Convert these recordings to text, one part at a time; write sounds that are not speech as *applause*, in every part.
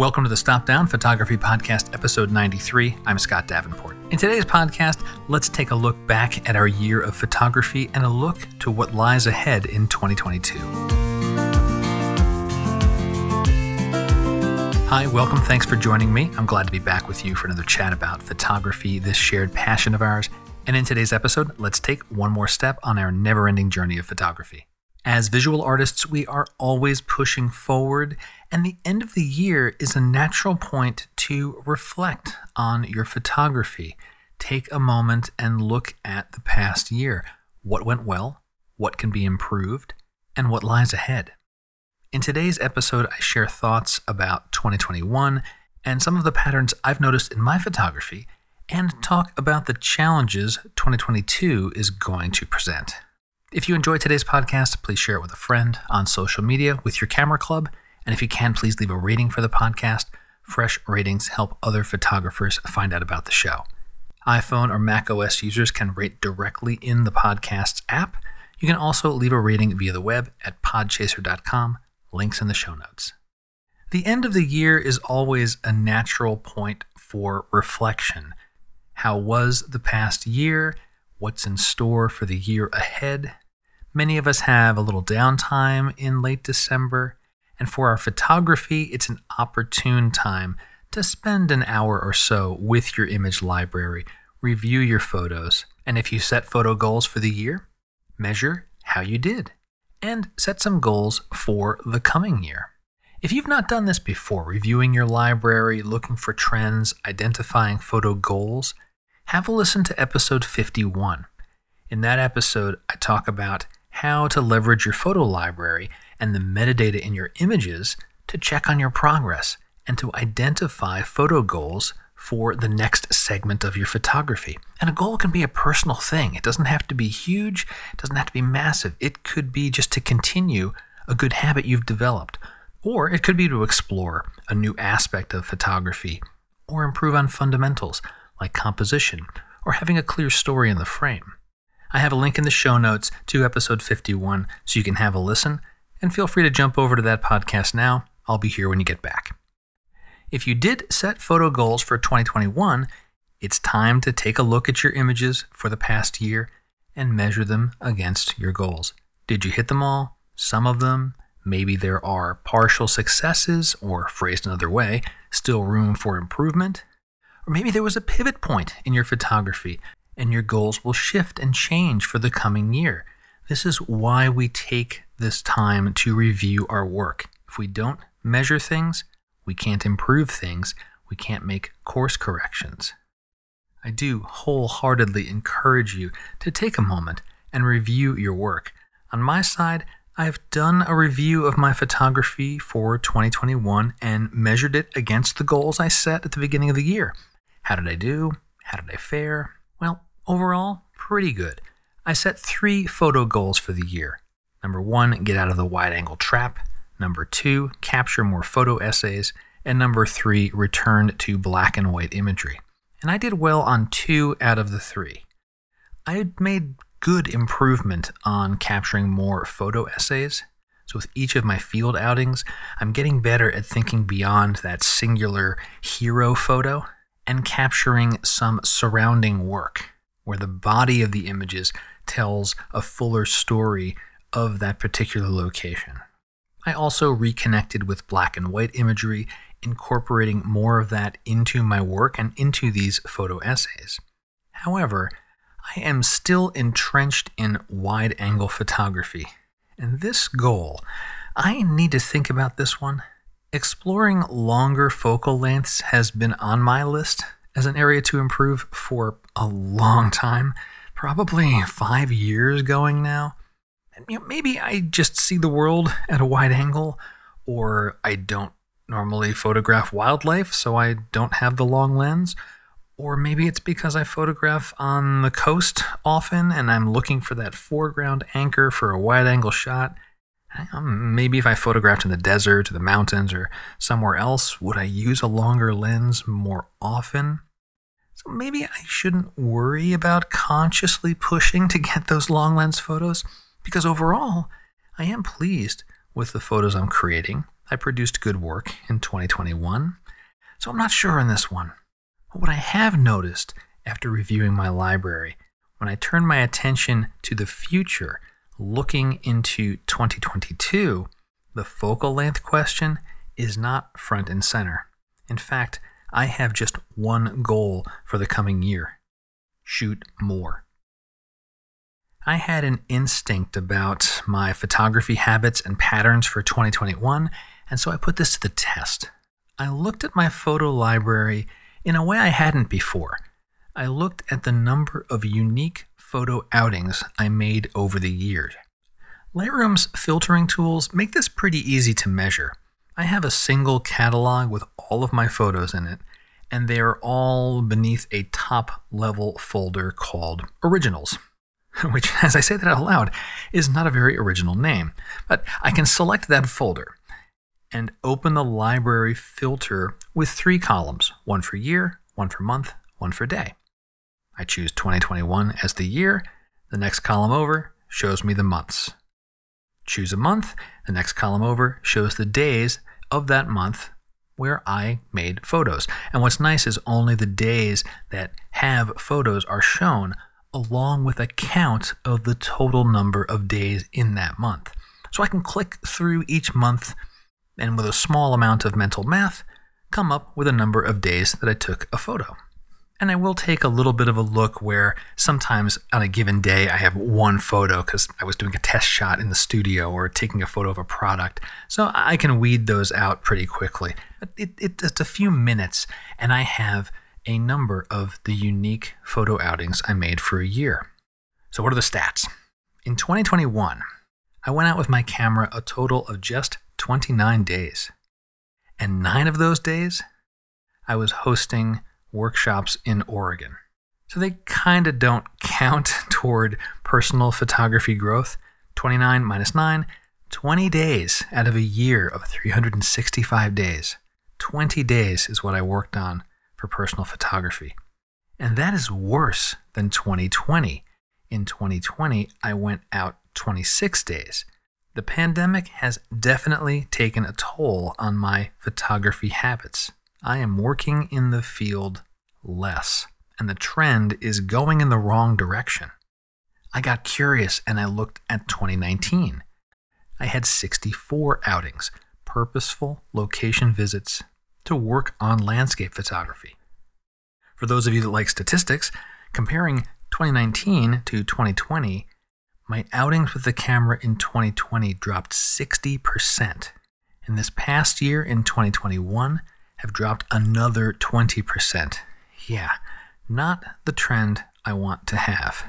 Welcome to the Stop Down Photography Podcast, episode 93. I'm Scott Davenport. In today's podcast, let's take a look back at our year of photography and a look to what lies ahead in 2022. Hi, welcome. Thanks for joining me. I'm glad to be back with you for another chat about photography, this shared passion of ours. And in today's episode, let's take one more step on our never ending journey of photography. As visual artists, we are always pushing forward, and the end of the year is a natural point to reflect on your photography. Take a moment and look at the past year. What went well? What can be improved? And what lies ahead? In today's episode, I share thoughts about 2021 and some of the patterns I've noticed in my photography, and talk about the challenges 2022 is going to present. If you enjoyed today's podcast, please share it with a friend on social media with your camera club. And if you can, please leave a rating for the podcast. Fresh ratings help other photographers find out about the show. iPhone or Mac OS users can rate directly in the podcast's app. You can also leave a rating via the web at podchaser.com. Links in the show notes. The end of the year is always a natural point for reflection. How was the past year? What's in store for the year ahead? Many of us have a little downtime in late December, and for our photography, it's an opportune time to spend an hour or so with your image library, review your photos, and if you set photo goals for the year, measure how you did, and set some goals for the coming year. If you've not done this before, reviewing your library, looking for trends, identifying photo goals, have a listen to episode 51. In that episode, I talk about how to leverage your photo library and the metadata in your images to check on your progress and to identify photo goals for the next segment of your photography. And a goal can be a personal thing. It doesn't have to be huge, it doesn't have to be massive. It could be just to continue a good habit you've developed, or it could be to explore a new aspect of photography or improve on fundamentals like composition or having a clear story in the frame. I have a link in the show notes to episode 51 so you can have a listen, and feel free to jump over to that podcast now. I'll be here when you get back. If you did set photo goals for 2021, it's time to take a look at your images for the past year and measure them against your goals. Did you hit them all? Some of them? Maybe there are partial successes, or phrased another way, still room for improvement. Or maybe there was a pivot point in your photography and your goals will shift and change for the coming year. This is why we take this time to review our work. If we don't measure things, we can't improve things, we can't make course corrections. I do wholeheartedly encourage you to take a moment and review your work. On my side, I've done a review of my photography for 2021 and measured it against the goals I set at the beginning of the year. How did I do? How did I fare? Well, Overall, pretty good. I set three photo goals for the year. Number one, get out of the wide angle trap. Number two, capture more photo essays. And number three, return to black and white imagery. And I did well on two out of the three. I had made good improvement on capturing more photo essays. So, with each of my field outings, I'm getting better at thinking beyond that singular hero photo and capturing some surrounding work where the body of the images tells a fuller story of that particular location. I also reconnected with black and white imagery, incorporating more of that into my work and into these photo essays. However, I am still entrenched in wide angle photography, and this goal, I need to think about this one. Exploring longer focal lengths has been on my list as an area to improve for a long time, probably five years going now. Maybe I just see the world at a wide angle, or I don't normally photograph wildlife, so I don't have the long lens. Or maybe it's because I photograph on the coast often and I'm looking for that foreground anchor for a wide angle shot. Maybe if I photographed in the desert or the mountains or somewhere else, would I use a longer lens more often? So maybe I shouldn't worry about consciously pushing to get those long lens photos because overall, I am pleased with the photos I'm creating. I produced good work in 2021, so I'm not sure on this one. But what I have noticed after reviewing my library, when I turn my attention to the future, looking into 2022, the focal length question is not front and center. In fact, I have just one goal for the coming year shoot more. I had an instinct about my photography habits and patterns for 2021, and so I put this to the test. I looked at my photo library in a way I hadn't before. I looked at the number of unique photo outings I made over the years. Lightroom's filtering tools make this pretty easy to measure. I have a single catalog with all of my photos in it, and they are all beneath a top level folder called Originals, *laughs* which, as I say that out loud, is not a very original name. But I can select that folder and open the library filter with three columns one for year, one for month, one for day. I choose 2021 as the year. The next column over shows me the months. Choose a month. The next column over shows the days of that month where I made photos. And what's nice is only the days that have photos are shown along with a count of the total number of days in that month. So I can click through each month and with a small amount of mental math, come up with a number of days that I took a photo. And I will take a little bit of a look where sometimes on a given day I have one photo because I was doing a test shot in the studio or taking a photo of a product. So I can weed those out pretty quickly. It, it, it's a few minutes and I have a number of the unique photo outings I made for a year. So, what are the stats? In 2021, I went out with my camera a total of just 29 days. And nine of those days, I was hosting workshops in Oregon. So they kind of don't count *laughs* toward personal photography growth. 29 minus 9, 20 days out of a year of 365 days. 20 days is what I worked on for personal photography. And that is worse than 2020. In 2020, I went out 26 days. The pandemic has definitely taken a toll on my photography habits. I am working in the field less, and the trend is going in the wrong direction. I got curious and I looked at 2019. I had 64 outings, purposeful location visits to work on landscape photography. For those of you that like statistics, comparing 2019 to 2020, my outings with the camera in 2020 dropped 60%. In this past year in 2021 have dropped another 20%. Yeah, not the trend I want to have.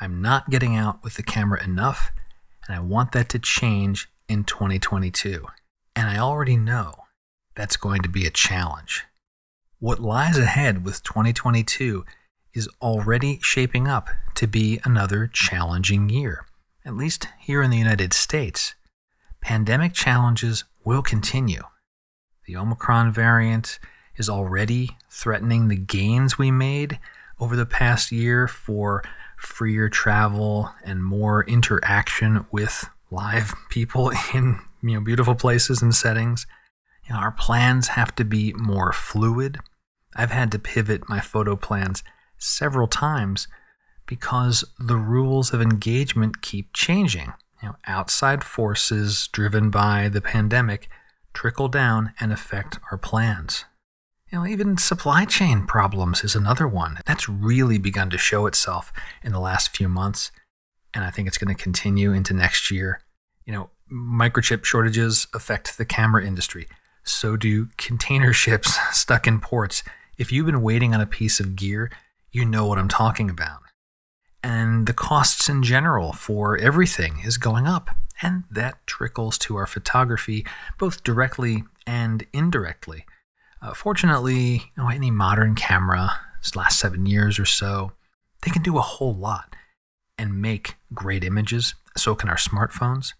I'm not getting out with the camera enough, and I want that to change in 2022. And I already know that's going to be a challenge. What lies ahead with 2022 is already shaping up to be another challenging year, at least here in the United States. Pandemic challenges will continue. The Omicron variant is already threatening the gains we made over the past year for freer travel and more interaction with live *laughs* people in you know beautiful places and settings. You know, our plans have to be more fluid. I've had to pivot my photo plans several times because the rules of engagement keep changing. You know, outside forces driven by the pandemic trickle down and affect our plans. You know, even supply chain problems is another one. That's really begun to show itself in the last few months, and I think it's going to continue into next year. You know, microchip shortages affect the camera industry. So do container *laughs* ships stuck in ports. If you've been waiting on a piece of gear, you know what I'm talking about. And the costs in general for everything is going up. And that trickles to our photography, both directly and indirectly. Uh, fortunately, you know, any modern camera, this last seven years or so, they can do a whole lot and make great images. So can our smartphones.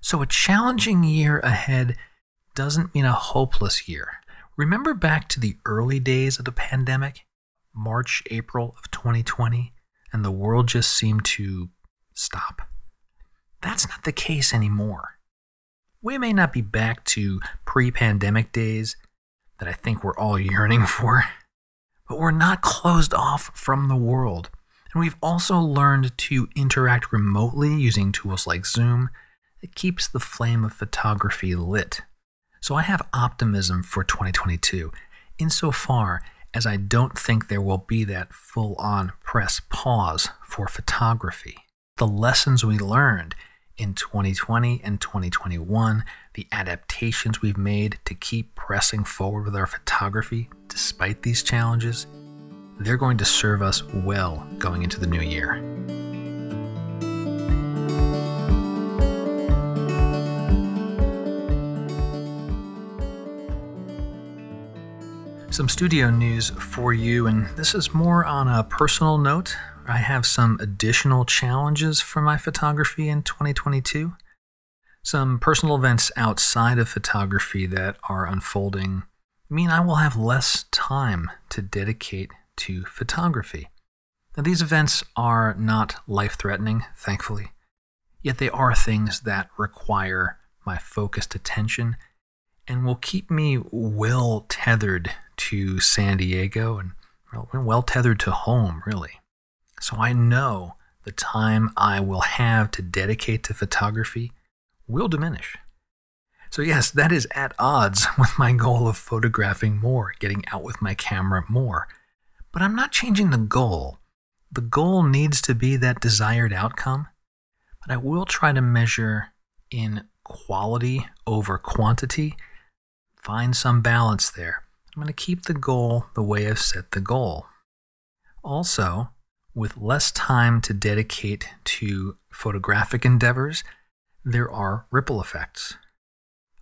So a challenging year ahead doesn't mean a hopeless year. Remember back to the early days of the pandemic? March, April of 2020, and the world just seemed to stop. That's not the case anymore. We may not be back to pre pandemic days that I think we're all yearning *laughs* for, but we're not closed off from the world. And we've also learned to interact remotely using tools like Zoom that keeps the flame of photography lit. So I have optimism for 2022 insofar as I don't think there will be that full on press pause for photography. The lessons we learned in 2020 and 2021, the adaptations we've made to keep pressing forward with our photography despite these challenges, they're going to serve us well going into the new year. Some studio news for you, and this is more on a personal note. I have some additional challenges for my photography in 2022. Some personal events outside of photography that are unfolding mean I will have less time to dedicate to photography. Now, these events are not life threatening, thankfully, yet they are things that require my focused attention and will keep me well tethered to San Diego and well tethered to home, really. So I know the time I will have to dedicate to photography will diminish. So, yes, that is at odds *laughs* with my goal of photographing more, getting out with my camera more. But I'm not changing the goal. The goal needs to be that desired outcome, but I will try to measure in quality over quantity, find some balance there. I'm going to keep the goal the way I've set the goal. Also, with less time to dedicate to photographic endeavors, there are ripple effects.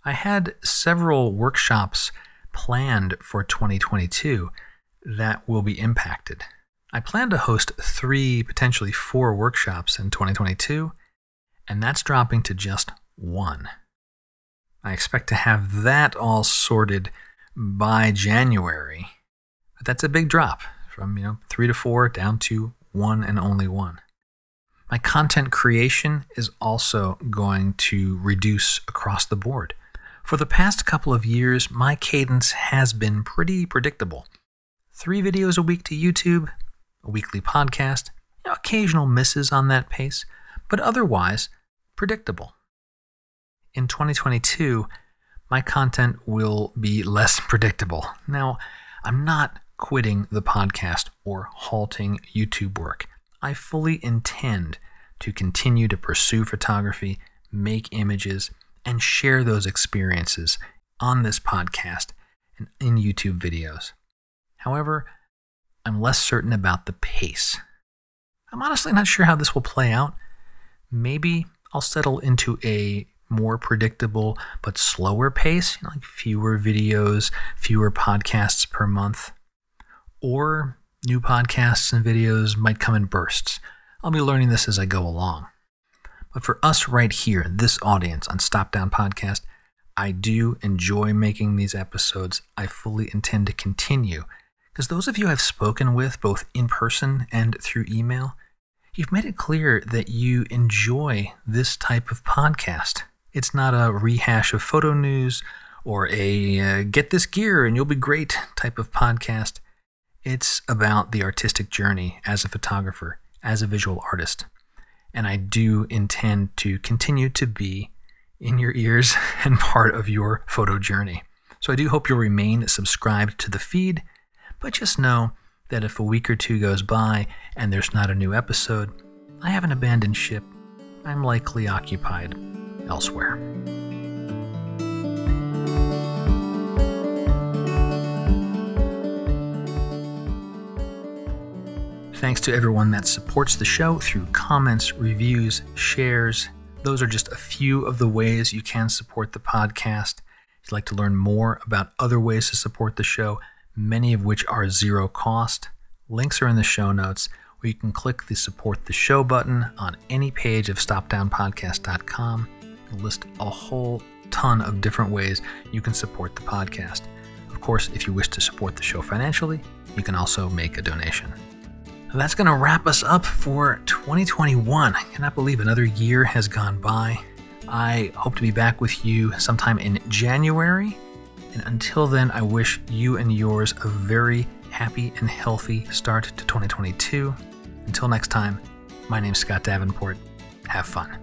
I had several workshops planned for 2022 that will be impacted. I plan to host three, potentially four workshops in 2022, and that's dropping to just one. I expect to have that all sorted by January. But that's a big drop from, you know, 3 to 4 down to 1 and only 1. My content creation is also going to reduce across the board. For the past couple of years, my cadence has been pretty predictable. 3 videos a week to YouTube, a weekly podcast, you know, occasional misses on that pace, but otherwise predictable. In 2022, my content will be less *laughs* predictable. Now, I'm not quitting the podcast or halting YouTube work. I fully intend to continue to pursue photography, make images, and share those experiences on this podcast and in YouTube videos. However, I'm less certain about the pace. I'm honestly not sure how this will play out. Maybe I'll settle into a more predictable but slower pace, you know, like fewer videos, fewer podcasts per month. Or new podcasts and videos might come in bursts. I'll be learning this as I go along. But for us right here, this audience on Stop Down Podcast, I do enjoy making these episodes. I fully intend to continue. Because those of you I've spoken with, both in person and through email, you've made it clear that you enjoy this type of podcast. It's not a rehash of photo news or a uh, get this gear and you'll be great type of podcast. It's about the artistic journey as a photographer, as a visual artist. And I do intend to continue to be in your ears *laughs* and part of your photo journey. So I do hope you'll remain subscribed to the feed, but just know that if a week or two goes by and there's not a new episode, I haven't abandoned ship. I'm likely occupied elsewhere. Thanks to everyone that supports the show through comments, reviews, shares. Those are just a few of the ways you can support the podcast. If you'd like to learn more about other ways to support the show, many of which are zero cost, links are in the show notes, or you can click the support the show button on any page of stopdownpodcast.com list a whole ton of different ways you can support the podcast. Of course, if you wish to support the show financially, you can also make a donation. That's going to wrap us up for 2021. I cannot believe another year has gone by. I hope to be back with you sometime in January. And until then, I wish you and yours a very happy and healthy start to 2022. Until next time, my name's Scott Davenport. Have fun.